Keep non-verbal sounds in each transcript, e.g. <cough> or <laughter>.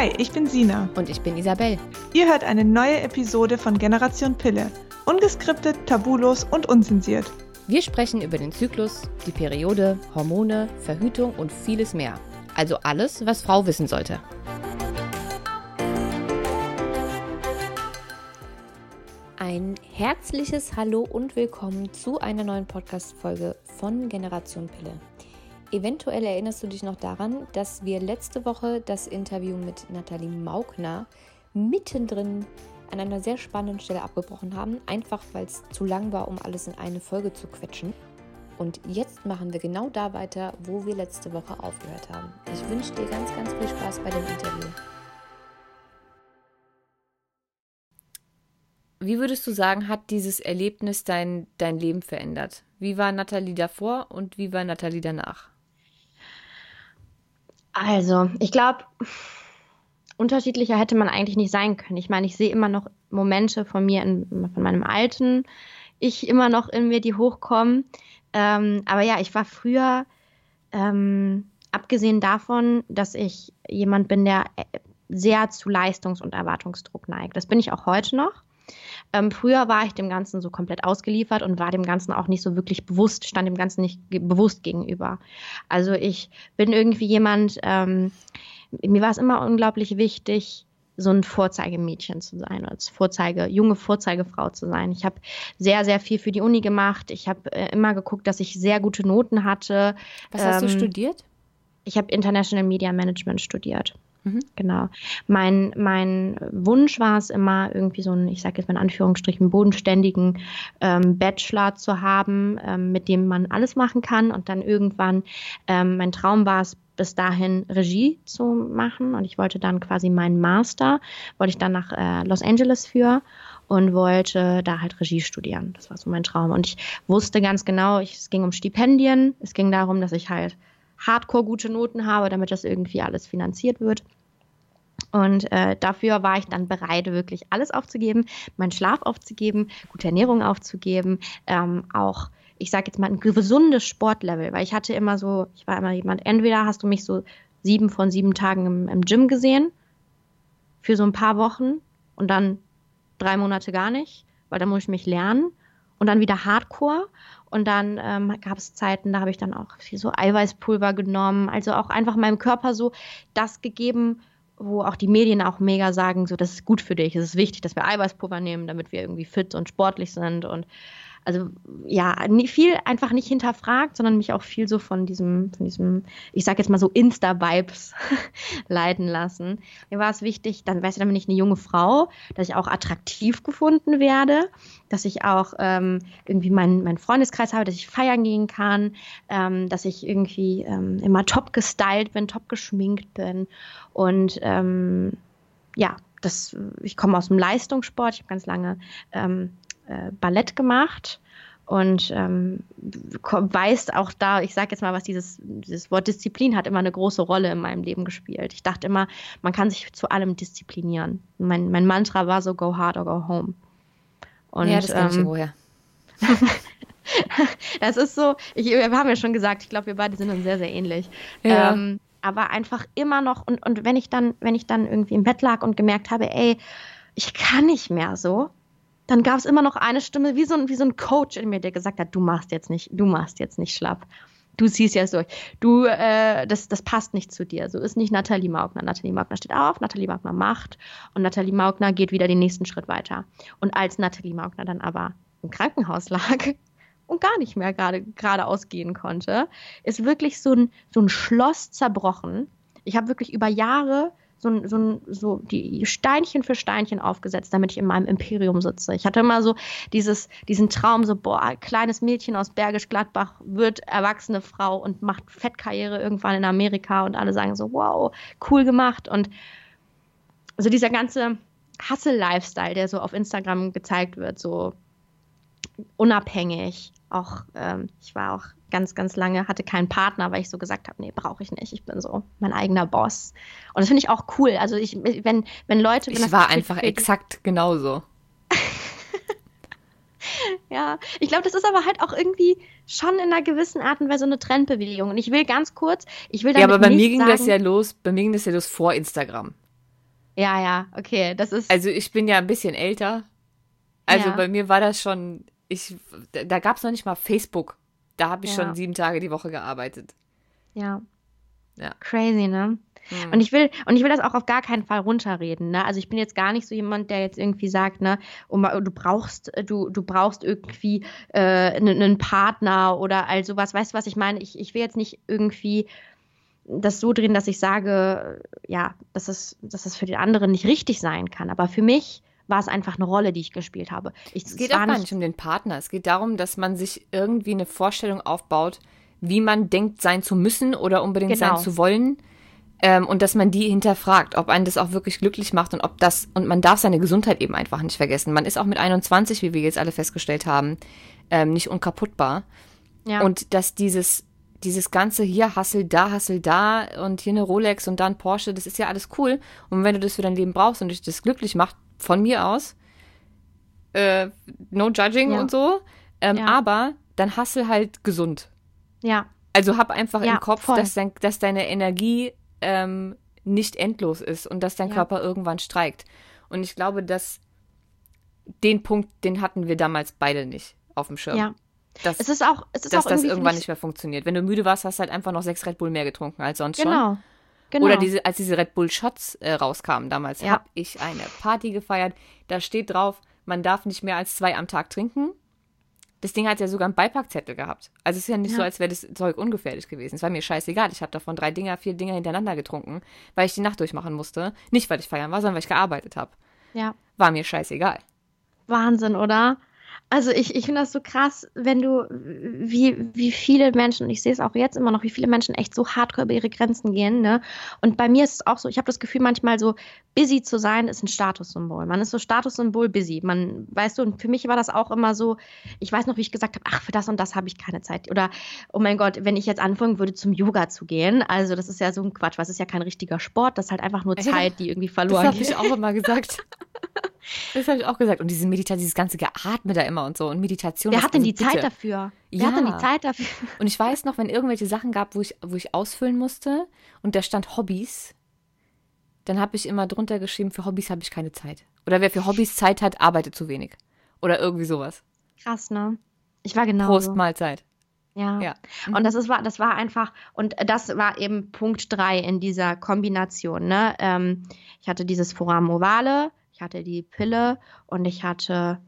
Hi, ich bin Sina. Und ich bin Isabel. Ihr hört eine neue Episode von Generation Pille. Ungeskriptet, tabulos und unzensiert. Wir sprechen über den Zyklus, die Periode, Hormone, Verhütung und vieles mehr. Also alles, was Frau wissen sollte. Ein herzliches Hallo und willkommen zu einer neuen Podcast-Folge von Generation Pille. Eventuell erinnerst du dich noch daran, dass wir letzte Woche das Interview mit Nathalie Maugner mittendrin an einer sehr spannenden Stelle abgebrochen haben, einfach weil es zu lang war, um alles in eine Folge zu quetschen. Und jetzt machen wir genau da weiter, wo wir letzte Woche aufgehört haben. Ich wünsche dir ganz, ganz viel Spaß bei dem Interview. Wie würdest du sagen, hat dieses Erlebnis dein, dein Leben verändert? Wie war Nathalie davor und wie war Nathalie danach? Also, ich glaube, unterschiedlicher hätte man eigentlich nicht sein können. Ich meine, ich sehe immer noch Momente von mir, in, von meinem alten Ich immer noch in mir, die hochkommen. Ähm, aber ja, ich war früher, ähm, abgesehen davon, dass ich jemand bin, der äh, sehr zu Leistungs- und Erwartungsdruck neigt. Das bin ich auch heute noch. Ähm, früher war ich dem Ganzen so komplett ausgeliefert und war dem Ganzen auch nicht so wirklich bewusst, stand dem Ganzen nicht ge bewusst gegenüber. Also ich bin irgendwie jemand, ähm, mir war es immer unglaublich wichtig, so ein Vorzeigemädchen zu sein, als Vorzeige, junge Vorzeigefrau zu sein. Ich habe sehr, sehr viel für die Uni gemacht. Ich habe äh, immer geguckt, dass ich sehr gute Noten hatte. Was hast du ähm, studiert? Ich habe International Media Management studiert. Mhm. Genau. Mein, mein Wunsch war es immer, irgendwie so einen, ich sage jetzt mal in Anführungsstrichen, bodenständigen ähm, Bachelor zu haben, ähm, mit dem man alles machen kann. Und dann irgendwann, ähm, mein Traum war es, bis dahin Regie zu machen. Und ich wollte dann quasi meinen Master, wollte ich dann nach äh, Los Angeles für und wollte da halt Regie studieren. Das war so mein Traum. Und ich wusste ganz genau, ich, es ging um Stipendien. Es ging darum, dass ich halt hardcore gute Noten habe, damit das irgendwie alles finanziert wird. Und äh, dafür war ich dann bereit, wirklich alles aufzugeben, meinen Schlaf aufzugeben, gute Ernährung aufzugeben, ähm, auch, ich sage jetzt mal, ein gesundes Sportlevel, weil ich hatte immer so, ich war immer jemand, entweder hast du mich so sieben von sieben Tagen im, im Gym gesehen, für so ein paar Wochen und dann drei Monate gar nicht, weil dann muss ich mich lernen. Und dann wieder Hardcore und dann ähm, gab es Zeiten, da habe ich dann auch viel so Eiweißpulver genommen, also auch einfach meinem Körper so das gegeben, wo auch die Medien auch mega sagen, so das ist gut für dich, es ist wichtig, dass wir Eiweißpulver nehmen, damit wir irgendwie fit und sportlich sind. Und also ja, viel einfach nicht hinterfragt, sondern mich auch viel so von diesem, von diesem, ich sag jetzt mal so Insta-Vibes <laughs> leiten lassen. Mir war es wichtig, dann weißt du, dann bin ich eine junge Frau, dass ich auch attraktiv gefunden werde, dass ich auch ähm, irgendwie meinen mein Freundeskreis habe, dass ich feiern gehen kann, ähm, dass ich irgendwie ähm, immer top gestylt bin, top geschminkt bin und ähm, ja, das, ich komme aus dem Leistungssport, ich habe ganz lange ähm, äh, Ballett gemacht und ähm, weiß auch da, ich sage jetzt mal, was dieses, dieses Wort Disziplin hat immer eine große Rolle in meinem Leben gespielt. Ich dachte immer, man kann sich zu allem disziplinieren. Mein, mein Mantra war so, go hard or go home. Und, ja, das ähm, ich woher. <laughs> das ist so, ich, wir haben ja schon gesagt, ich glaube, wir beide sind uns sehr, sehr ähnlich. Ja. Ähm, aber einfach immer noch, und, und wenn ich dann, wenn ich dann irgendwie im Bett lag und gemerkt habe, ey, ich kann nicht mehr so, dann gab es immer noch eine Stimme, wie so, ein, wie so ein Coach in mir, der gesagt hat, du machst jetzt nicht, du machst jetzt nicht schlapp. Du ziehst jetzt durch. Du, äh, das, das passt nicht zu dir. So ist nicht Nathalie Maugner. Nathalie Maugner steht auf, Nathalie Maugner macht und Nathalie Maugner geht wieder den nächsten Schritt weiter. Und als Nathalie Maugner dann aber im Krankenhaus lag <laughs> und gar nicht mehr gerade geradeaus gehen konnte, ist wirklich so ein, so ein Schloss zerbrochen. Ich habe wirklich über Jahre so, so, so die Steinchen für Steinchen aufgesetzt, damit ich in meinem Imperium sitze. Ich hatte immer so dieses, diesen Traum, so, boah, kleines Mädchen aus Bergisch Gladbach wird erwachsene Frau und macht Fettkarriere irgendwann in Amerika und alle sagen so, wow, cool gemacht. Und also dieser ganze Hustle-Lifestyle, der so auf Instagram gezeigt wird, so unabhängig, auch, ähm, ich war auch ganz, ganz lange, hatte keinen Partner, weil ich so gesagt habe, nee, brauche ich nicht. Ich bin so mein eigener Boss. Und das finde ich auch cool. Also ich, wenn, wenn Leute. Wenn ich war einfach exakt genauso. <laughs> ja, ich glaube, das ist aber halt auch irgendwie schon in einer gewissen Art und Weise eine Trendbewegung. Und ich will ganz kurz, ich will Ja, aber bei mir ging sagen, das ja los, bei mir ging das ja los vor Instagram. Ja, ja, okay, das ist. Also ich bin ja ein bisschen älter. Also ja. bei mir war das schon, ich, da gab es noch nicht mal Facebook. Da habe ich ja. schon sieben Tage die Woche gearbeitet. Ja. Ja. Crazy, ne? Mhm. Und ich will, und ich will das auch auf gar keinen Fall runterreden, ne? Also ich bin jetzt gar nicht so jemand, der jetzt irgendwie sagt, ne, um, du brauchst, du, du brauchst irgendwie äh, einen, einen Partner oder all sowas. Weißt du, was ich meine? Ich, ich will jetzt nicht irgendwie das so drehen, dass ich sage, ja, dass es, dass es für den anderen nicht richtig sein kann. Aber für mich war es einfach eine Rolle, die ich gespielt habe. Ich, es geht auch gar nicht um den Partner. Es geht darum, dass man sich irgendwie eine Vorstellung aufbaut, wie man denkt, sein zu müssen oder unbedingt genau. sein zu wollen. Ähm, und dass man die hinterfragt, ob einen das auch wirklich glücklich macht und ob das, und man darf seine Gesundheit eben einfach nicht vergessen. Man ist auch mit 21, wie wir jetzt alle festgestellt haben, ähm, nicht unkaputtbar. Ja. Und dass dieses, dieses ganze hier Hassel, da Hassel, da und hier eine Rolex und da ein Porsche, das ist ja alles cool. Und wenn du das für dein Leben brauchst und dich das glücklich macht, von mir aus, äh, no judging ja. und so, ähm, ja. aber dann hassel halt gesund. Ja. Also hab einfach ja, im Kopf, dass, dein, dass deine Energie ähm, nicht endlos ist und dass dein. Körper irgendwann streikt. Und ich glaube, dass den Punkt, den hatten wir damals beide nicht auf dem Schirm. Ja. Dass, es ist auch, es ist dass auch das irgendwann nicht mehr funktioniert. Wenn du müde warst, hast du halt einfach noch sechs Red Bull mehr getrunken als sonst genau. schon. Genau. Oder diese, als diese Red Bull Shots äh, rauskamen damals, ja. habe ich eine Party gefeiert. Da steht drauf, man darf nicht mehr als zwei am Tag trinken. Das Ding hat ja sogar einen Beipackzettel gehabt. Also es ist ja nicht ja. so, als wäre das Zeug ungefährlich gewesen. Es war mir scheißegal. Ich habe davon drei Dinger, vier Dinger hintereinander getrunken, weil ich die Nacht durchmachen musste. Nicht, weil ich feiern war, sondern weil ich gearbeitet habe. Ja. War mir scheißegal. Wahnsinn, oder? Also ich, ich finde das so krass, wenn du, wie, wie viele Menschen, und ich sehe es auch jetzt immer noch, wie viele Menschen echt so hardcore über ihre Grenzen gehen, ne? Und bei mir ist es auch so, ich habe das Gefühl, manchmal so busy zu sein, ist ein Statussymbol. Man ist so Statussymbol busy. Man, weißt du, und für mich war das auch immer so, ich weiß noch, wie ich gesagt habe, ach, für das und das habe ich keine Zeit. Oder, oh mein Gott, wenn ich jetzt anfangen würde, zum Yoga zu gehen, also das ist ja so ein Quatsch, was ist ja kein richtiger Sport, das ist halt einfach nur Zeit, die irgendwie verloren geht. Das habe ich auch immer gesagt. <laughs> <laughs> Das habe ich auch gesagt. Und diese Meditation, dieses ganze Geatme da immer und so und Meditation. Wer hat denn die bitte? Zeit dafür? Wer ja. hat denn die Zeit dafür? Und ich weiß noch, wenn irgendwelche Sachen gab, wo ich, wo ich ausfüllen musste und da stand Hobbys, dann habe ich immer drunter geschrieben, für Hobbys habe ich keine Zeit. Oder wer für Hobbys Zeit hat, arbeitet zu wenig. Oder irgendwie sowas. Krass, ne? Ich war genau. Prost Mahlzeit. Ja. ja. Und das ist, war, das war einfach, und das war eben Punkt 3 in dieser Kombination. Ne? Ähm, ich hatte dieses Forum Ovale, ich hatte die Pille und ich hatte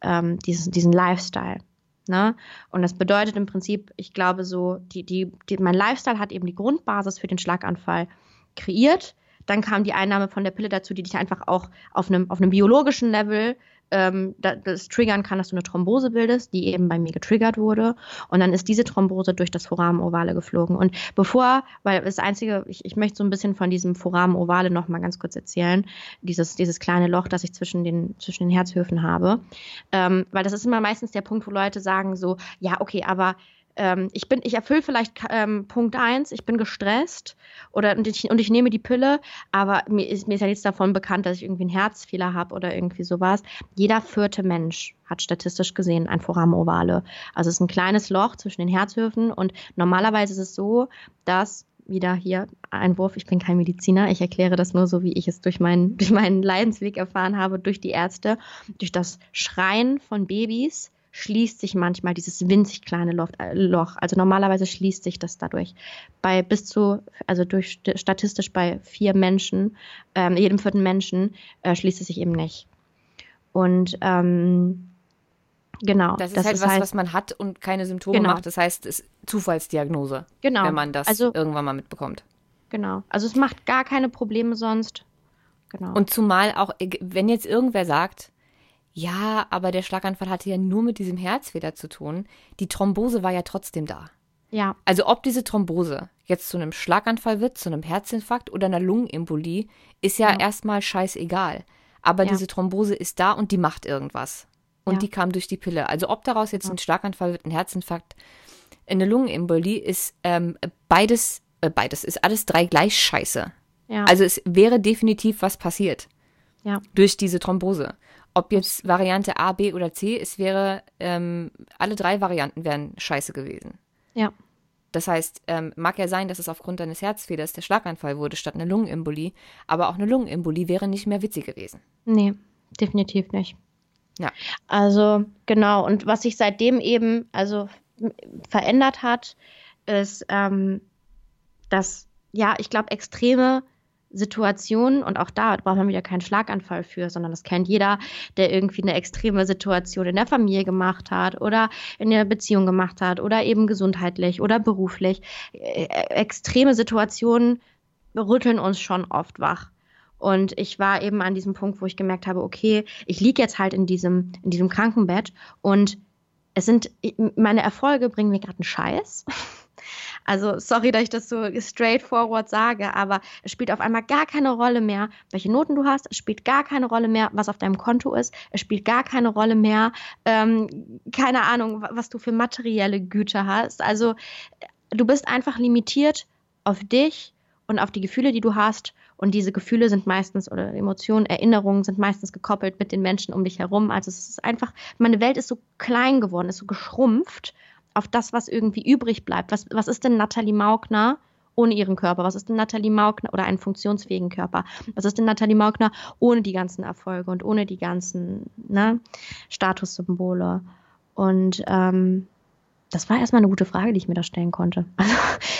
ähm, diesen, diesen Lifestyle. Ne? Und das bedeutet im Prinzip, ich glaube so, die, die, die, mein Lifestyle hat eben die Grundbasis für den Schlaganfall kreiert. Dann kam die Einnahme von der Pille dazu, die dich einfach auch auf einem, auf einem biologischen Level ähm, das triggern kann, dass du eine Thrombose bildest, die eben bei mir getriggert wurde. Und dann ist diese Thrombose durch das Foramen ovale geflogen. Und bevor, weil das Einzige, ich, ich möchte so ein bisschen von diesem Foramen ovale noch mal ganz kurz erzählen, dieses, dieses kleine Loch, das ich zwischen den, zwischen den Herzhöfen habe. Ähm, weil das ist immer meistens der Punkt, wo Leute sagen so, ja, okay, aber ähm, ich bin, ich erfülle vielleicht ähm, Punkt eins, ich bin gestresst oder und ich, und ich nehme die Pille, aber mir ist, mir ist ja nichts davon bekannt, dass ich irgendwie einen Herzfehler habe oder irgendwie sowas. Jeder vierte Mensch hat statistisch gesehen ein Foramen ovale. Also es ist ein kleines Loch zwischen den Herzhöfen und normalerweise ist es so, dass wieder hier Einwurf, ich bin kein Mediziner, ich erkläre das nur so, wie ich es durch meinen, <laughs> durch meinen Leidensweg erfahren habe, durch die Ärzte, durch das Schreien von Babys schließt sich manchmal dieses winzig kleine Loch, äh, Loch. Also normalerweise schließt sich das dadurch. Bei bis zu, also durch statistisch bei vier Menschen, ähm, jedem vierten Menschen, äh, schließt es sich eben nicht. Und ähm, genau. Das ist das halt ist was, halt, was man hat und keine Symptome genau. macht. Das heißt, es ist Zufallsdiagnose, genau. wenn man das also, irgendwann mal mitbekommt. Genau. Also es macht gar keine Probleme sonst. Genau. Und zumal auch, wenn jetzt irgendwer sagt, ja, aber der Schlaganfall hatte ja nur mit diesem Herzfehler zu tun. Die Thrombose war ja trotzdem da. Ja. Also ob diese Thrombose jetzt zu einem Schlaganfall wird, zu einem Herzinfarkt oder einer Lungenembolie, ist ja, ja. erstmal scheißegal. Aber ja. diese Thrombose ist da und die macht irgendwas. Und ja. die kam durch die Pille. Also ob daraus jetzt ein Schlaganfall wird, ein Herzinfarkt, eine Lungenembolie, ist ähm, beides, äh, beides, ist alles drei gleich scheiße. Ja. Also es wäre definitiv was passiert. Ja. Durch diese Thrombose ob jetzt Variante A, B oder C, es wäre, ähm, alle drei Varianten wären scheiße gewesen. Ja. Das heißt, ähm, mag ja sein, dass es aufgrund deines Herzfehlers der Schlaganfall wurde statt einer Lungenembolie, aber auch eine Lungenembolie wäre nicht mehr witzig gewesen. Nee, definitiv nicht. Ja. Also genau, und was sich seitdem eben also verändert hat, ist, ähm, dass, ja, ich glaube, extreme Situationen, und auch da braucht man wieder keinen Schlaganfall für, sondern das kennt jeder, der irgendwie eine extreme Situation in der Familie gemacht hat oder in der Beziehung gemacht hat oder eben gesundheitlich oder beruflich. Äh, extreme Situationen rütteln uns schon oft wach. Und ich war eben an diesem Punkt, wo ich gemerkt habe, okay, ich liege jetzt halt in diesem, in diesem Krankenbett und es sind, meine Erfolge bringen mir gerade einen Scheiß. <laughs> Also sorry, dass ich das so straightforward sage, aber es spielt auf einmal gar keine Rolle mehr, welche Noten du hast. Es spielt gar keine Rolle mehr, was auf deinem Konto ist. Es spielt gar keine Rolle mehr, ähm, keine Ahnung, was du für materielle Güter hast. Also du bist einfach limitiert auf dich und auf die Gefühle, die du hast und diese Gefühle sind meistens oder Emotionen, Erinnerungen sind meistens gekoppelt mit den Menschen um dich herum. Also es ist einfach, meine Welt ist so klein geworden, ist so geschrumpft auf das, was irgendwie übrig bleibt. Was, was ist denn Nathalie Maugner ohne ihren Körper? Was ist denn Nathalie Maugner oder einen funktionsfähigen Körper? Was ist denn Nathalie Maugner ohne die ganzen Erfolge und ohne die ganzen ne, Statussymbole? Und ähm, das war erstmal eine gute Frage, die ich mir da stellen konnte. <laughs>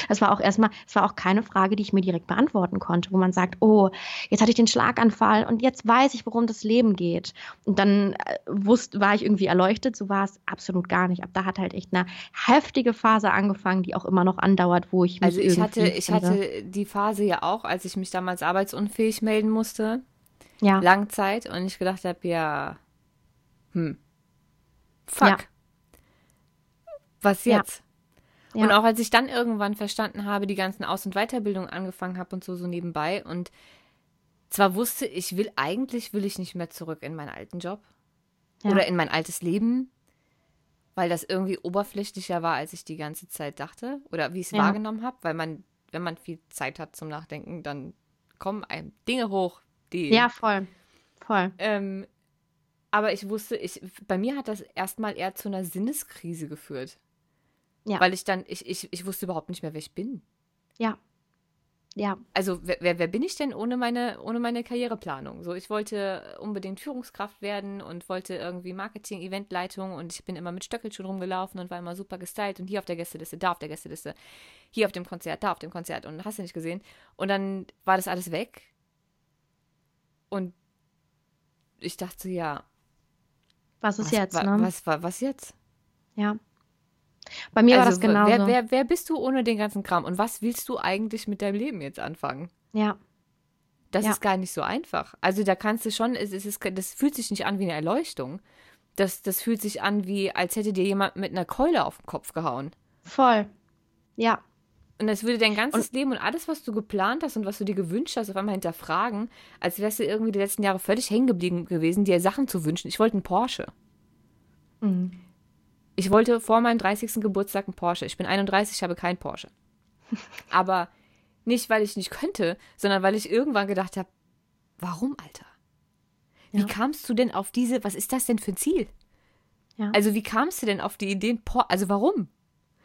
Also, es war auch erstmal, es war auch keine Frage, die ich mir direkt beantworten konnte, wo man sagt, oh, jetzt hatte ich den Schlaganfall und jetzt weiß ich, worum das Leben geht. Und dann äh, wusste, war ich irgendwie erleuchtet, so war es absolut gar nicht. Ab da hat halt echt eine heftige Phase angefangen, die auch immer noch andauert, wo ich mich Also ich hatte, ich hatte die Phase ja auch, als ich mich damals arbeitsunfähig melden musste. Ja. Langzeit und ich gedacht habe, ja, hm, fuck. Ja was jetzt? Ja. Und auch als ich dann irgendwann verstanden habe, die ganzen Aus- und Weiterbildungen angefangen habe und so, so nebenbei und zwar wusste, ich will eigentlich, will ich nicht mehr zurück in meinen alten Job ja. oder in mein altes Leben, weil das irgendwie oberflächlicher war, als ich die ganze Zeit dachte oder wie ich es ja. wahrgenommen habe, weil man, wenn man viel Zeit hat zum Nachdenken, dann kommen einem Dinge hoch, die. Ja, voll. Voll. Ähm, aber ich wusste, ich, bei mir hat das erstmal eher zu einer Sinneskrise geführt. Ja. Weil ich dann, ich, ich, ich wusste überhaupt nicht mehr, wer ich bin. Ja. Ja. Also, wer, wer, wer bin ich denn ohne meine, ohne meine Karriereplanung? So, ich wollte unbedingt Führungskraft werden und wollte irgendwie Marketing, Eventleitung und ich bin immer mit Stöckelschuhen rumgelaufen und war immer super gestylt und hier auf der Gästeliste, da auf der Gästeliste, hier auf dem Konzert, da auf dem Konzert und hast du nicht gesehen. Und dann war das alles weg. Und ich dachte, ja. Was ist was, jetzt, ne? Was, was, was jetzt? Ja. Bei mir also, war das genauso. Wer, wer, wer bist du ohne den ganzen Kram? Und was willst du eigentlich mit deinem Leben jetzt anfangen? Ja. Das ja. ist gar nicht so einfach. Also da kannst du schon, es, es ist, das fühlt sich nicht an wie eine Erleuchtung. Das, das fühlt sich an, wie als hätte dir jemand mit einer Keule auf den Kopf gehauen. Voll. Ja. Und das würde dein ganzes und, Leben und alles, was du geplant hast und was du dir gewünscht hast, auf einmal hinterfragen, als wärst du irgendwie die letzten Jahre völlig hängen geblieben gewesen, dir Sachen zu wünschen. Ich wollte einen Porsche. Mhm. Ich wollte vor meinem 30. Geburtstag einen Porsche. Ich bin 31, ich habe keinen Porsche. <laughs> Aber nicht, weil ich nicht könnte, sondern weil ich irgendwann gedacht habe, warum, Alter? Wie ja. kamst du denn auf diese, was ist das denn für ein Ziel? Ja. Also wie kamst du denn auf die Ideen, also warum?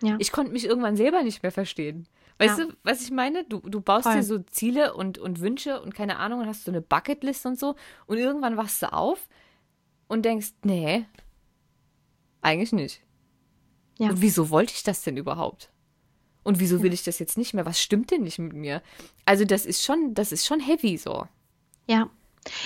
Ja. Ich konnte mich irgendwann selber nicht mehr verstehen. Weißt du, was ich meine? Du, du baust Voll. dir so Ziele und, und Wünsche und keine Ahnung und hast so eine Bucketlist und so und irgendwann wachst du auf und denkst, nee, eigentlich nicht. Ja. Und wieso wollte ich das denn überhaupt? Und wieso ja. will ich das jetzt nicht mehr? Was stimmt denn nicht mit mir? Also das ist schon, das ist schon heavy so. Ja.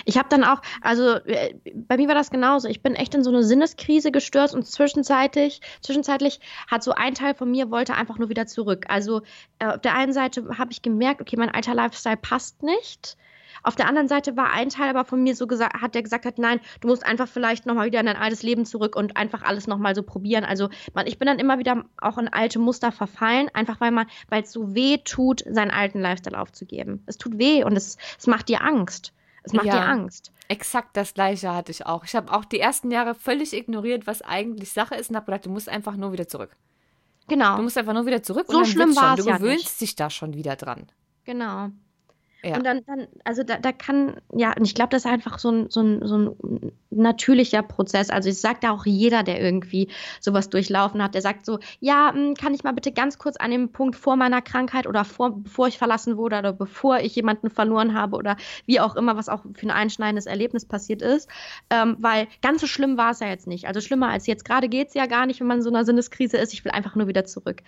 Ich habe dann auch, also äh, bei mir war das genauso. Ich bin echt in so eine Sinneskrise gestürzt und zwischenzeitlich, zwischenzeitlich hat so ein Teil von mir wollte einfach nur wieder zurück. Also äh, auf der einen Seite habe ich gemerkt, okay, mein alter Lifestyle passt nicht. Auf der anderen Seite war ein Teil aber von mir so gesagt, hat der gesagt hat, nein, du musst einfach vielleicht nochmal wieder in dein altes Leben zurück und einfach alles nochmal so probieren. Also man, ich bin dann immer wieder auch in alte Muster verfallen, einfach weil man, weil es so weh tut, seinen alten Lifestyle aufzugeben. Es tut weh und es, es macht dir Angst. Es macht ja, dir Angst. Exakt das gleiche hatte ich auch. Ich habe auch die ersten Jahre völlig ignoriert, was eigentlich Sache ist und habe gedacht, du musst einfach nur wieder zurück. Genau. Du musst einfach nur wieder zurück so und dann schlimm war es Du gewöhnst nicht. dich da schon wieder dran. Genau. Ja. Und dann, dann also da, da kann, ja, und ich glaube, das ist einfach so ein, so, ein, so ein natürlicher Prozess. Also es sagt ja auch jeder, der irgendwie sowas durchlaufen hat, der sagt so, ja, hm, kann ich mal bitte ganz kurz an dem Punkt vor meiner Krankheit oder vor, bevor ich verlassen wurde oder bevor ich jemanden verloren habe oder wie auch immer, was auch für ein einschneidendes Erlebnis passiert ist. Ähm, weil ganz so schlimm war es ja jetzt nicht. Also schlimmer als jetzt gerade geht es ja gar nicht, wenn man in so einer Sinneskrise ist. Ich will einfach nur wieder zurück.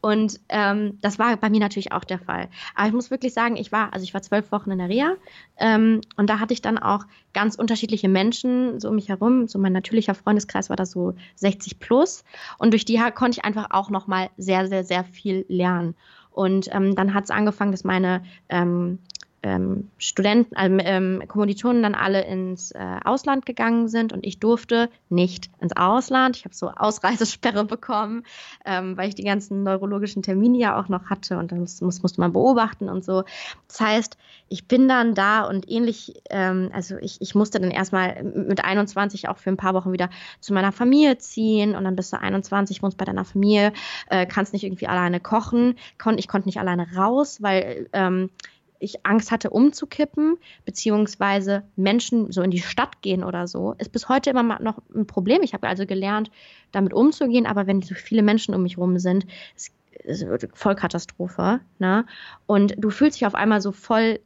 Und ähm, das war bei mir natürlich auch der Fall. Aber ich muss wirklich sagen, ich war, also ich war zwölf Wochen in der Reha ähm, und da hatte ich dann auch ganz unterschiedliche Menschen so um mich herum. So mein natürlicher Freundeskreis war da so 60 plus und durch die konnte ich einfach auch noch mal sehr, sehr, sehr viel lernen. Und ähm, dann hat es angefangen, dass meine ähm, ähm, Studenten, ähm, ähm, Kommilitonen dann alle ins äh, Ausland gegangen sind und ich durfte nicht ins Ausland. Ich habe so Ausreisesperre <laughs> bekommen, ähm, weil ich die ganzen neurologischen Termine ja auch noch hatte und muss, muss, musste man beobachten und so. Das heißt, ich bin dann da und ähnlich, ähm, also ich, ich musste dann erstmal mit 21 auch für ein paar Wochen wieder zu meiner Familie ziehen und dann bist du 21, wohnst bei deiner Familie, äh, kannst nicht irgendwie alleine kochen. Kon ich konnte nicht alleine raus, weil ähm, ich Angst hatte, umzukippen, beziehungsweise Menschen so in die Stadt gehen oder so, ist bis heute immer noch ein Problem. Ich habe also gelernt, damit umzugehen, aber wenn so viele Menschen um mich rum sind, ist, ist Vollkatastrophe. Ne? Und du fühlst dich auf einmal so voll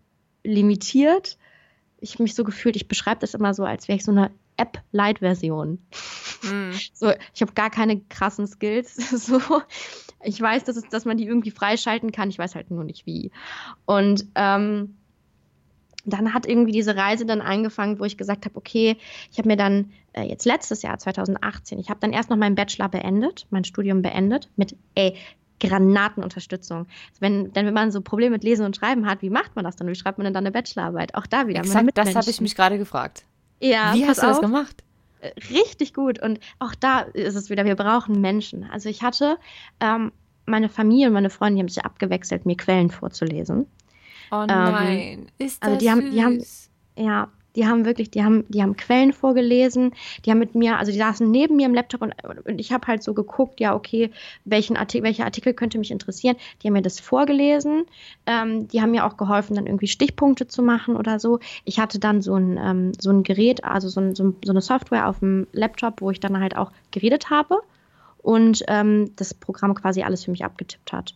limitiert. Ich habe mich so gefühlt, ich beschreibe das immer so, als wäre ich so eine App-Light-Version. Mm. <laughs> So, ich habe gar keine krassen Skills. <laughs> So, ich weiß, dass, es, dass man die irgendwie freischalten kann, ich weiß halt nur nicht wie. Und ähm, dann hat irgendwie diese Reise dann angefangen, wo ich gesagt habe, okay, ich habe mir dann äh, jetzt letztes Jahr, 2018, ich habe dann erst noch meinen Bachelor beendet, mein Studium beendet mit, ey, Granatenunterstützung. Wenn, denn wenn man so Probleme mit Lesen und Schreiben hat, wie macht man das dann? Wie schreibt man denn dann eine Bachelorarbeit? Auch da wieder. Exakt, das habe ich mich gerade gefragt. Ja, wie hast du das gemacht? Richtig gut. Und auch da ist es wieder, wir brauchen Menschen. Also ich hatte ähm, meine Familie und meine Freunde, die haben sich abgewechselt, mir Quellen vorzulesen. Oh ähm, nein, ähm, ist also das also die haben, die haben, ja, die haben wirklich, die haben, die haben Quellen vorgelesen, die haben mit mir, also die saßen neben mir im Laptop und, und ich habe halt so geguckt, ja, okay, welchen Artikel, welcher Artikel könnte mich interessieren. Die haben mir das vorgelesen, ähm, die haben mir auch geholfen, dann irgendwie Stichpunkte zu machen oder so. Ich hatte dann so ein, ähm, so ein Gerät, also so, ein, so, eine Software auf dem Laptop, wo ich dann halt auch geredet habe und ähm, das Programm quasi alles für mich abgetippt hat.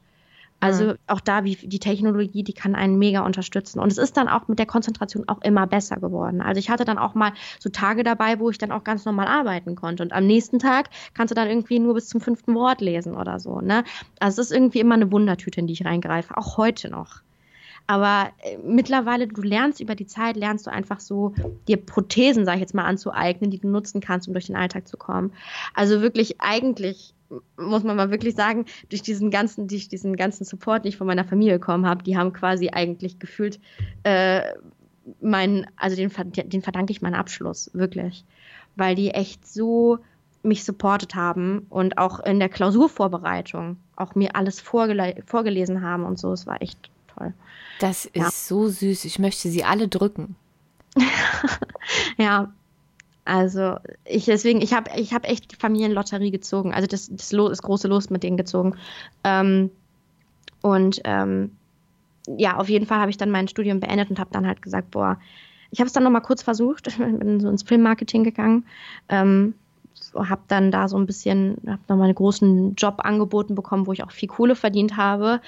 Also mhm. auch da, wie die Technologie, die kann einen mega unterstützen. Und es ist dann auch mit der Konzentration auch immer besser geworden. Also ich hatte dann auch mal so Tage dabei, wo ich dann auch ganz normal arbeiten konnte. Und am nächsten Tag kannst du dann irgendwie nur bis zum fünften Wort lesen oder so. Ne? Also es ist irgendwie immer eine Wundertüte, in die ich reingreife, auch heute noch. Aber äh, mittlerweile, du lernst über die Zeit, lernst du einfach so, dir Prothesen, sag ich jetzt mal, anzueignen, die du nutzen kannst, um durch den Alltag zu kommen. Also wirklich eigentlich muss man mal wirklich sagen, durch diesen ganzen, durch diesen ganzen Support, den ich von meiner Familie bekommen habe, die haben quasi eigentlich gefühlt äh, meinen, also den, den verdanke ich meinen Abschluss, wirklich. Weil die echt so mich supportet haben und auch in der Klausurvorbereitung auch mir alles vorgele vorgelesen haben und so. Es war echt toll. Das ist ja. so süß. Ich möchte sie alle drücken. <laughs> ja, also ich deswegen, ich habe ich hab echt die Familienlotterie gezogen, also das, das, Los, das große Los mit denen gezogen. Ähm, und ähm, ja, auf jeden Fall habe ich dann mein Studium beendet und habe dann halt gesagt, boah, ich habe es dann nochmal kurz versucht, <laughs> bin so ins Filmmarketing gegangen, ähm, habe dann da so ein bisschen, habe nochmal einen großen Job angeboten bekommen, wo ich auch viel Kohle verdient habe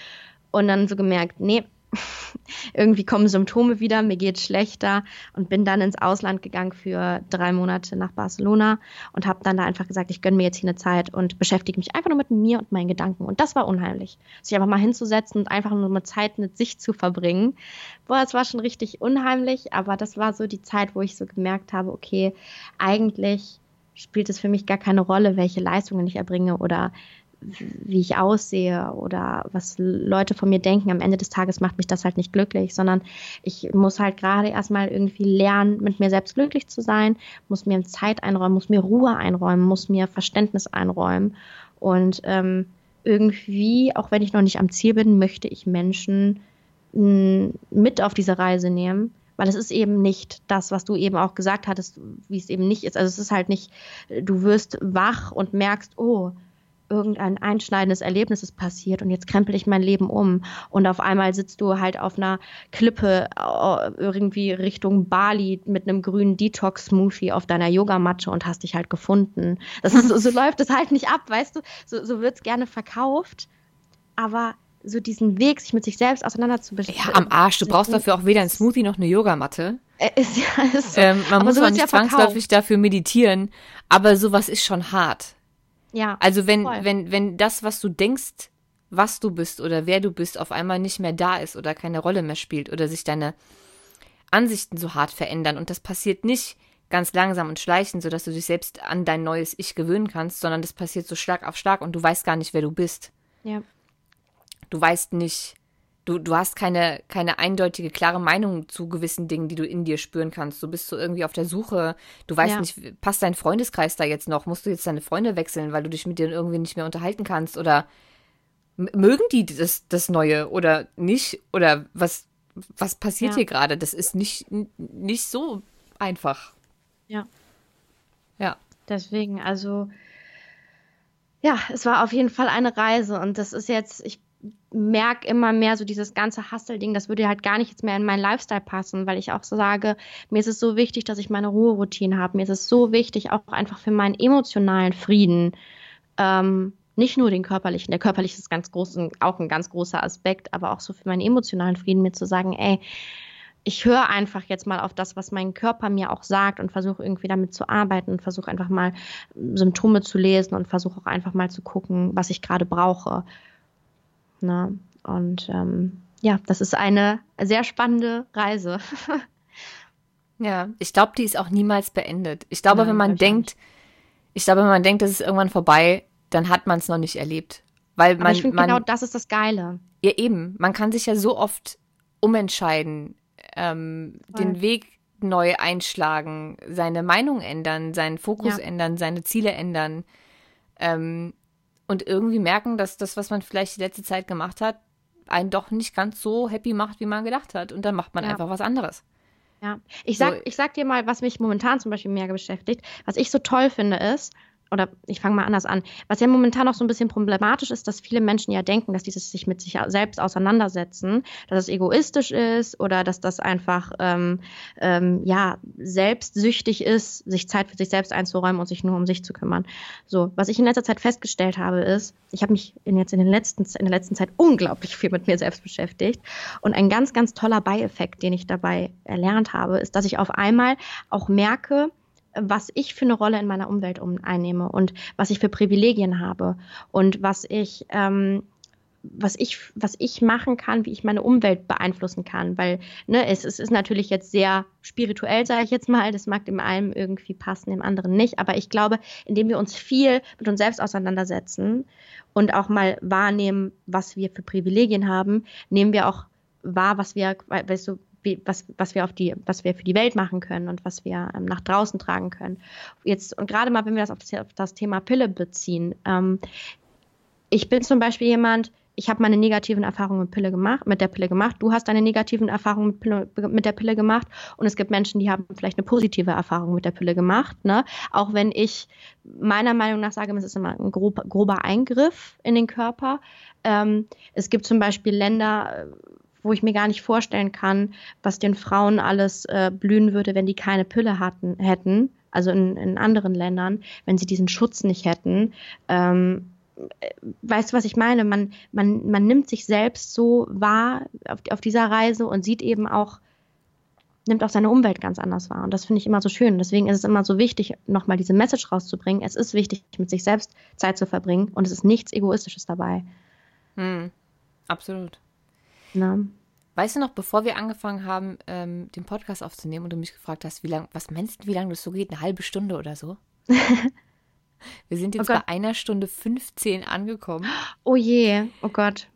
und dann so gemerkt, nee, <laughs> irgendwie kommen Symptome wieder, mir geht schlechter und bin dann ins Ausland gegangen für drei Monate nach Barcelona und habe dann da einfach gesagt, ich gönne mir jetzt hier eine Zeit und beschäftige mich einfach nur mit mir und meinen Gedanken. Und das war unheimlich. Sich einfach mal hinzusetzen und einfach nur eine Zeit mit sich zu verbringen. Boah, es war schon richtig unheimlich, aber das war so die Zeit, wo ich so gemerkt habe, okay, eigentlich spielt es für mich gar keine Rolle, welche Leistungen ich erbringe oder wie ich aussehe oder was Leute von mir denken. Am Ende des Tages macht mich das halt nicht glücklich, sondern ich muss halt gerade erstmal irgendwie lernen, mit mir selbst glücklich zu sein, muss mir Zeit einräumen, muss mir Ruhe einräumen, muss mir Verständnis einräumen. Und ähm, irgendwie, auch wenn ich noch nicht am Ziel bin, möchte ich Menschen mh, mit auf diese Reise nehmen, weil es ist eben nicht das, was du eben auch gesagt hattest, wie es eben nicht ist. Also es ist halt nicht, du wirst wach und merkst, oh, irgendein einschneidendes Erlebnis ist passiert und jetzt krempel ich mein Leben um und auf einmal sitzt du halt auf einer Klippe äh, irgendwie Richtung Bali mit einem grünen Detox-Smoothie auf deiner Yogamatte und hast dich halt gefunden. Das ist, so, <laughs> läuft es halt nicht ab, weißt du? So, so wird es gerne verkauft, aber so diesen Weg, sich mit sich selbst auseinanderzubeschäftigen. Ja, am Arsch. Du brauchst dafür auch weder ein Smoothie noch eine Yogamatte. Äh, ist, ja, ist so. ähm, man aber muss so auch nicht ja zwangsläufig dafür meditieren, aber sowas ist schon hart. Ja. Also wenn, wenn, wenn das, was du denkst, was du bist oder wer du bist, auf einmal nicht mehr da ist oder keine Rolle mehr spielt oder sich deine Ansichten so hart verändern und das passiert nicht ganz langsam und schleichend, sodass du dich selbst an dein neues Ich gewöhnen kannst, sondern das passiert so stark auf stark und du weißt gar nicht, wer du bist. Ja. Du weißt nicht, du, du hast keine, keine eindeutige, klare Meinung zu gewissen Dingen, die du in dir spüren kannst. Du bist so irgendwie auf der Suche. Du weißt ja. nicht, passt dein Freundeskreis da jetzt noch? Musst du jetzt deine Freunde wechseln, weil du dich mit denen irgendwie nicht mehr unterhalten kannst? Oder mögen die das, das Neue oder nicht? Oder was, was passiert ja. hier gerade? Das ist nicht, nicht so einfach. Ja. Ja. Deswegen, also ja, es war auf jeden Fall eine Reise und das ist jetzt, ich merke immer mehr so dieses ganze Hustle-Ding, das würde halt gar nicht jetzt mehr in meinen Lifestyle passen, weil ich auch so sage, mir ist es so wichtig, dass ich meine Ruheroutine habe. Mir ist es so wichtig, auch einfach für meinen emotionalen Frieden, ähm, nicht nur den körperlichen. Der körperliche ist ganz groß, auch ein ganz großer Aspekt, aber auch so für meinen emotionalen Frieden, mir zu sagen, ey, ich höre einfach jetzt mal auf das, was mein Körper mir auch sagt und versuche irgendwie damit zu arbeiten und versuche einfach mal Symptome zu lesen und versuche auch einfach mal zu gucken, was ich gerade brauche. Ne? und ähm, ja, das ist eine sehr spannende Reise. <laughs> ja, ich glaube, die ist auch niemals beendet. Ich glaube, Nein, wenn man denkt, ich glaube, wenn man denkt, das ist irgendwann vorbei, dann hat man es noch nicht erlebt. Weil man, Aber ich finde genau das ist das Geile. Ja, eben. Man kann sich ja so oft umentscheiden, ähm, den Weg neu einschlagen, seine Meinung ändern, seinen Fokus ja. ändern, seine Ziele ändern. Ähm, und irgendwie merken, dass das, was man vielleicht die letzte Zeit gemacht hat, einen doch nicht ganz so happy macht, wie man gedacht hat. Und dann macht man ja. einfach was anderes. Ja, ich sag, so. ich sag dir mal, was mich momentan zum Beispiel mehr beschäftigt. Was ich so toll finde, ist, oder ich fange mal anders an. Was ja momentan noch so ein bisschen problematisch ist, dass viele Menschen ja denken, dass dieses sich mit sich selbst auseinandersetzen, dass es egoistisch ist oder dass das einfach ähm, ähm, ja selbstsüchtig ist, sich Zeit für sich selbst einzuräumen und sich nur um sich zu kümmern. So, was ich in letzter Zeit festgestellt habe, ist, ich habe mich in jetzt in, den letzten, in der letzten Zeit unglaublich viel mit mir selbst beschäftigt und ein ganz, ganz toller Beieffekt, den ich dabei erlernt habe, ist, dass ich auf einmal auch merke, was ich für eine Rolle in meiner Umwelt um, einnehme und was ich für Privilegien habe und was ich, ähm, was ich, was ich machen kann, wie ich meine Umwelt beeinflussen kann. Weil ne, es, es ist natürlich jetzt sehr spirituell, sage ich jetzt mal. Das mag dem einen irgendwie passen, dem anderen nicht. Aber ich glaube, indem wir uns viel mit uns selbst auseinandersetzen und auch mal wahrnehmen, was wir für Privilegien haben, nehmen wir auch wahr, was wir, weißt du, was, was wir auf die, was wir für die Welt machen können und was wir ähm, nach draußen tragen können. Jetzt, und gerade mal, wenn wir das auf das, auf das Thema Pille beziehen, ähm, ich bin zum Beispiel jemand, ich habe meine negativen Erfahrungen mit Pille gemacht, mit der Pille gemacht. Du hast deine negativen Erfahrungen mit, Pille, mit, der Pille gemacht. Und es gibt Menschen, die haben vielleicht eine positive Erfahrung mit der Pille gemacht. Ne? Auch wenn ich meiner Meinung nach sage, es ist immer ein grob, grober Eingriff in den Körper. Ähm, es gibt zum Beispiel Länder, wo ich mir gar nicht vorstellen kann, was den Frauen alles äh, blühen würde, wenn die keine Pille hatten, hätten, also in, in anderen Ländern, wenn sie diesen Schutz nicht hätten. Ähm, äh, weißt du, was ich meine? Man, man, man nimmt sich selbst so wahr auf, auf dieser Reise und sieht eben auch, nimmt auch seine Umwelt ganz anders wahr. Und das finde ich immer so schön. Deswegen ist es immer so wichtig, nochmal diese Message rauszubringen. Es ist wichtig, mit sich selbst Zeit zu verbringen und es ist nichts Egoistisches dabei. Hm, absolut. Na? Weißt du noch, bevor wir angefangen haben, ähm, den Podcast aufzunehmen und du mich gefragt hast, wie lang, was meinst du, wie lange das so geht? Eine halbe Stunde oder so? <laughs> wir sind jetzt oh bei einer Stunde 15 angekommen. Oh je, oh Gott.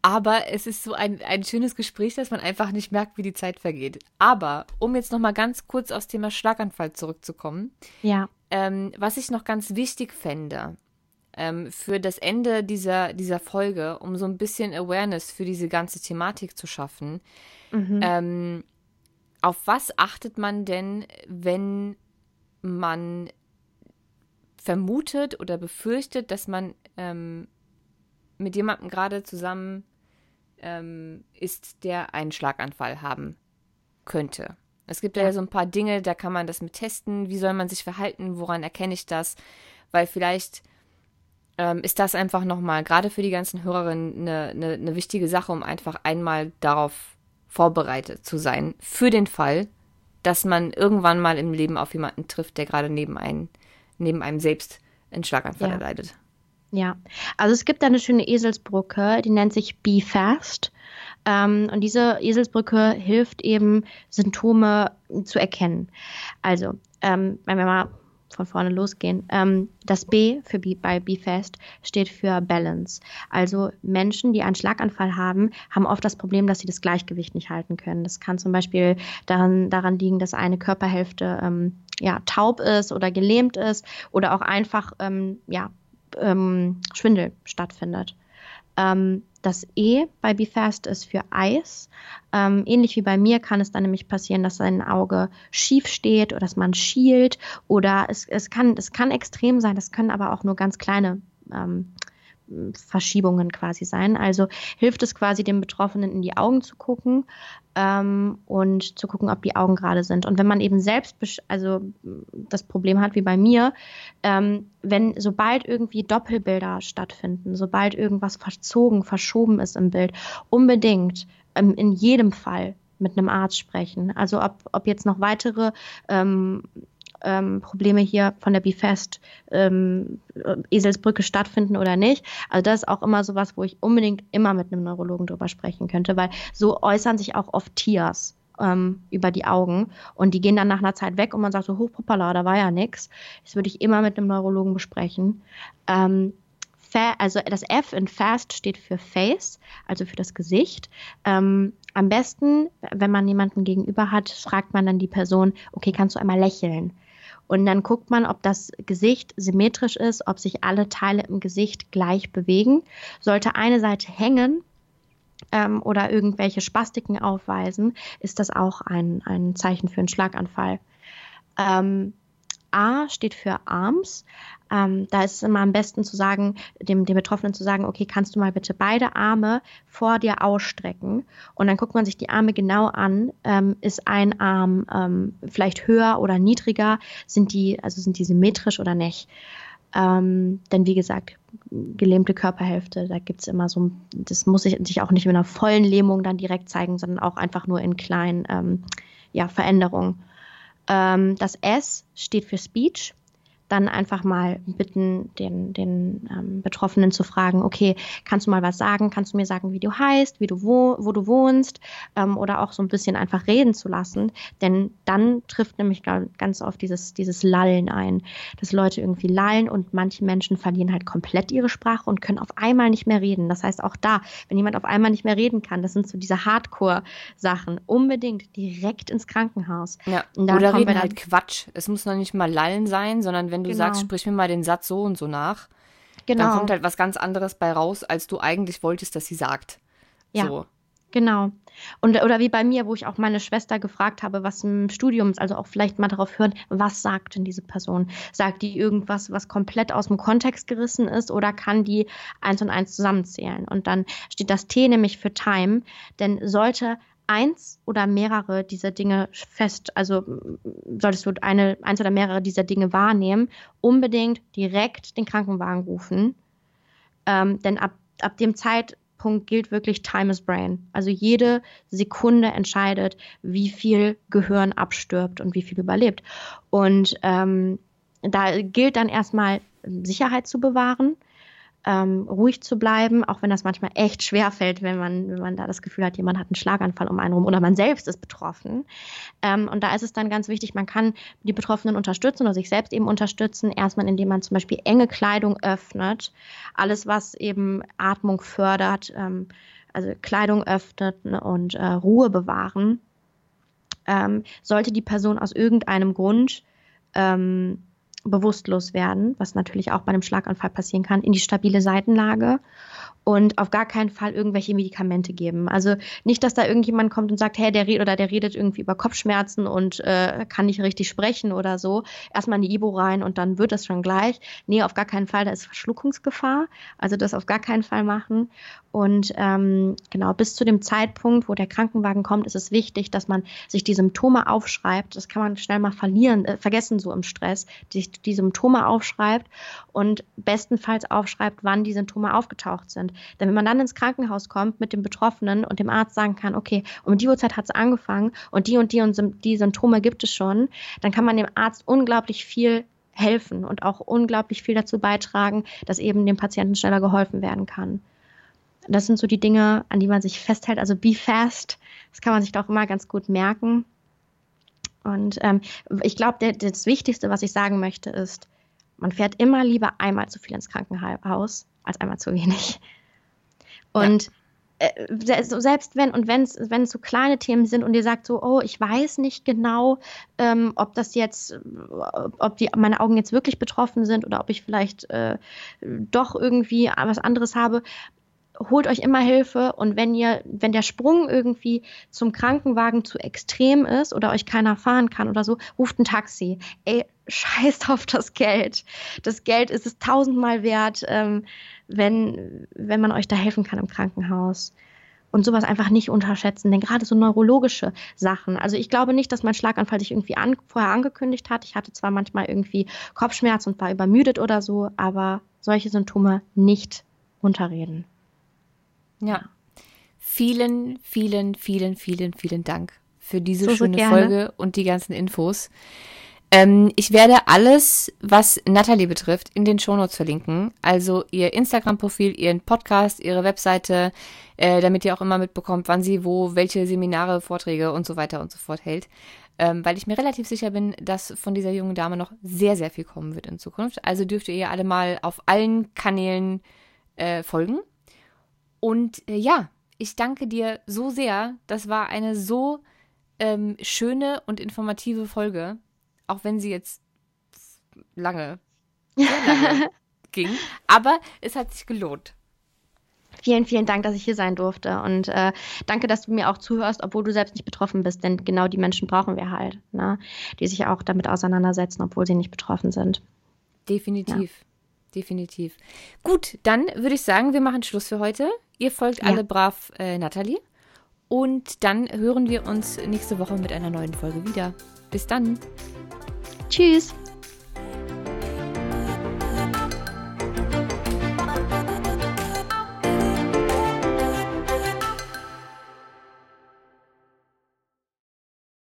Aber es ist so ein, ein schönes Gespräch, dass man einfach nicht merkt, wie die Zeit vergeht. Aber um jetzt noch mal ganz kurz aufs Thema Schlaganfall zurückzukommen. Ja. Ähm, was ich noch ganz wichtig fände, ähm, für das Ende dieser, dieser Folge, um so ein bisschen Awareness für diese ganze Thematik zu schaffen. Mhm. Ähm, auf was achtet man denn, wenn man vermutet oder befürchtet, dass man ähm, mit jemandem gerade zusammen ähm, ist, der einen Schlaganfall haben könnte. Es gibt ja. ja so ein paar Dinge, da kann man das mit testen. Wie soll man sich verhalten? Woran erkenne ich das? Weil vielleicht ähm, ist das einfach nochmal, gerade für die ganzen Hörerinnen, eine, eine, eine wichtige Sache, um einfach einmal darauf vorbereitet zu sein. Für den Fall, dass man irgendwann mal im Leben auf jemanden trifft, der gerade neben, ein, neben einem selbst einen Schlaganfall ja. erleidet. Ja, also es gibt da eine schöne Eselsbrücke, die nennt sich Be Fast. Ähm, und diese Eselsbrücke hilft eben, Symptome zu erkennen. Also, ähm, wenn wir mal von vorne losgehen. Ähm, das B für B, bei BeFast steht für Balance. Also Menschen, die einen Schlaganfall haben, haben oft das Problem, dass sie das Gleichgewicht nicht halten können. Das kann zum Beispiel daran, daran liegen, dass eine Körperhälfte ähm, ja, taub ist oder gelähmt ist oder auch einfach ähm, ja, ähm, Schwindel stattfindet. Ähm, das E bei BeFast ist für Eis. Ähm, ähnlich wie bei mir kann es dann nämlich passieren, dass ein Auge schief steht oder dass man schielt oder es, es, kann, es kann extrem sein, das können aber auch nur ganz kleine ähm, Verschiebungen quasi sein. Also hilft es quasi dem Betroffenen in die Augen zu gucken ähm, und zu gucken, ob die Augen gerade sind. Und wenn man eben selbst also das Problem hat, wie bei mir, ähm, wenn sobald irgendwie Doppelbilder stattfinden, sobald irgendwas verzogen, verschoben ist im Bild, unbedingt ähm, in jedem Fall mit einem Arzt sprechen. Also ob, ob jetzt noch weitere ähm, ähm, Probleme hier von der Bifest ähm, Eselsbrücke stattfinden oder nicht. Also das ist auch immer sowas, wo ich unbedingt immer mit einem Neurologen drüber sprechen könnte, weil so äußern sich auch oft Tiers ähm, über die Augen und die gehen dann nach einer Zeit weg und man sagt so, hochpopala, da war ja nichts. Das würde ich immer mit einem Neurologen besprechen. Ähm, also das F in Fast steht für Face, also für das Gesicht. Ähm, am besten, wenn man jemanden gegenüber hat, fragt man dann die Person, okay, kannst du einmal lächeln? Und dann guckt man, ob das Gesicht symmetrisch ist, ob sich alle Teile im Gesicht gleich bewegen. Sollte eine Seite hängen, ähm, oder irgendwelche Spastiken aufweisen, ist das auch ein, ein Zeichen für einen Schlaganfall. Ähm, A steht für Arms. Ähm, da ist es immer am besten zu sagen, dem, dem Betroffenen zu sagen, okay, kannst du mal bitte beide Arme vor dir ausstrecken? Und dann guckt man sich die Arme genau an. Ähm, ist ein Arm ähm, vielleicht höher oder niedriger? Sind die, also sind die symmetrisch oder nicht? Ähm, denn wie gesagt, gelähmte Körperhälfte, da gibt es immer so, das muss sich, auch nicht mit einer vollen Lähmung dann direkt zeigen, sondern auch einfach nur in kleinen ähm, ja, Veränderungen. Ähm, das S steht für Speech dann einfach mal bitten, den, den ähm, Betroffenen zu fragen, okay, kannst du mal was sagen? Kannst du mir sagen, wie du heißt, wie du wo, wo du wohnst ähm, oder auch so ein bisschen einfach reden zu lassen. Denn dann trifft nämlich ganz oft dieses, dieses Lallen ein, dass Leute irgendwie lallen und manche Menschen verlieren halt komplett ihre Sprache und können auf einmal nicht mehr reden. Das heißt auch da, wenn jemand auf einmal nicht mehr reden kann, das sind so diese Hardcore-Sachen, unbedingt direkt ins Krankenhaus. Ja, oder reden halt Quatsch. Es muss noch nicht mal lallen sein, sondern wenn wenn du genau. sagst, sprich mir mal den Satz so und so nach, genau. dann kommt halt was ganz anderes bei raus, als du eigentlich wolltest, dass sie sagt. Ja. So. Genau. Und, oder wie bei mir, wo ich auch meine Schwester gefragt habe, was im Studium, also auch vielleicht mal darauf hören, was sagt denn diese Person? Sagt die irgendwas, was komplett aus dem Kontext gerissen ist oder kann die eins und eins zusammenzählen? Und dann steht das T nämlich für Time, denn sollte eins oder mehrere dieser Dinge fest, also solltest du eine, eins oder mehrere dieser Dinge wahrnehmen, unbedingt direkt den Krankenwagen rufen. Ähm, denn ab, ab dem Zeitpunkt gilt wirklich Time is Brain. Also jede Sekunde entscheidet, wie viel Gehirn abstirbt und wie viel überlebt. Und ähm, da gilt dann erstmal Sicherheit zu bewahren ähm, ruhig zu bleiben, auch wenn das manchmal echt schwer fällt, wenn man, wenn man da das Gefühl hat, jemand hat einen Schlaganfall um einen rum oder man selbst ist betroffen. Ähm, und da ist es dann ganz wichtig, man kann die Betroffenen unterstützen oder sich selbst eben unterstützen, erstmal indem man zum Beispiel enge Kleidung öffnet, alles, was eben Atmung fördert, ähm, also Kleidung öffnet ne, und äh, Ruhe bewahren. Ähm, sollte die Person aus irgendeinem Grund ähm, bewusstlos werden, was natürlich auch bei einem Schlaganfall passieren kann, in die stabile Seitenlage und auf gar keinen Fall irgendwelche Medikamente geben. Also nicht, dass da irgendjemand kommt und sagt, hey, der redet oder der redet irgendwie über Kopfschmerzen und äh, kann nicht richtig sprechen oder so. Erstmal in die Ibo rein und dann wird das schon gleich. Nee, auf gar keinen Fall, da ist Verschluckungsgefahr. Also das auf gar keinen Fall machen. Und ähm, genau, bis zu dem Zeitpunkt, wo der Krankenwagen kommt, ist es wichtig, dass man sich die Symptome aufschreibt. Das kann man schnell mal verlieren, äh, vergessen so im Stress, sich die Symptome aufschreibt und bestenfalls aufschreibt, wann die Symptome aufgetaucht sind. Denn wenn man dann ins Krankenhaus kommt mit dem Betroffenen und dem Arzt sagen kann, okay, um die Uhrzeit hat es angefangen und die und die und die Symptome gibt es schon, dann kann man dem Arzt unglaublich viel helfen und auch unglaublich viel dazu beitragen, dass eben dem Patienten schneller geholfen werden kann. Das sind so die Dinge, an die man sich festhält. Also be fast, das kann man sich doch immer ganz gut merken. Und ähm, ich glaube, das Wichtigste, was ich sagen möchte, ist, man fährt immer lieber einmal zu viel ins Krankenhaus als einmal zu wenig. Und ja. äh, selbst wenn und wenn es so kleine Themen sind und ihr sagt so, oh, ich weiß nicht genau, ähm, ob das jetzt, ob die, meine Augen jetzt wirklich betroffen sind oder ob ich vielleicht äh, doch irgendwie was anderes habe, holt euch immer Hilfe und wenn ihr, wenn der Sprung irgendwie zum Krankenwagen zu extrem ist oder euch keiner fahren kann oder so, ruft ein Taxi. Ey, scheißt <laughs> auf das Geld. Das Geld ist es tausendmal wert, ähm, wenn, wenn man euch da helfen kann im Krankenhaus. Und sowas einfach nicht unterschätzen, denn gerade so neurologische Sachen. Also ich glaube nicht, dass mein Schlaganfall sich irgendwie an, vorher angekündigt hat. Ich hatte zwar manchmal irgendwie Kopfschmerz und war übermüdet oder so, aber solche Symptome nicht unterreden. Ja. Vielen, vielen, vielen, vielen, vielen Dank für diese so, schöne so Folge und die ganzen Infos. Ähm, ich werde alles, was Natalie betrifft, in den Shownotes verlinken. Also ihr Instagram-Profil, ihren Podcast, ihre Webseite, äh, damit ihr auch immer mitbekommt, wann sie wo, welche Seminare, Vorträge und so weiter und so fort hält. Ähm, weil ich mir relativ sicher bin, dass von dieser jungen Dame noch sehr, sehr viel kommen wird in Zukunft. Also dürft ihr ihr alle mal auf allen Kanälen äh, folgen. Und äh, ja, ich danke dir so sehr. Das war eine so ähm, schöne und informative Folge, auch wenn sie jetzt lange, <laughs> lange ging. Aber es hat sich gelohnt. Vielen, vielen Dank, dass ich hier sein durfte. Und äh, danke, dass du mir auch zuhörst, obwohl du selbst nicht betroffen bist. Denn genau die Menschen brauchen wir halt, ne? die sich auch damit auseinandersetzen, obwohl sie nicht betroffen sind. Definitiv. Ja. Definitiv. Gut, dann würde ich sagen, wir machen Schluss für heute. Ihr folgt ja. alle brav äh, Nathalie. Und dann hören wir uns nächste Woche mit einer neuen Folge wieder. Bis dann. Tschüss.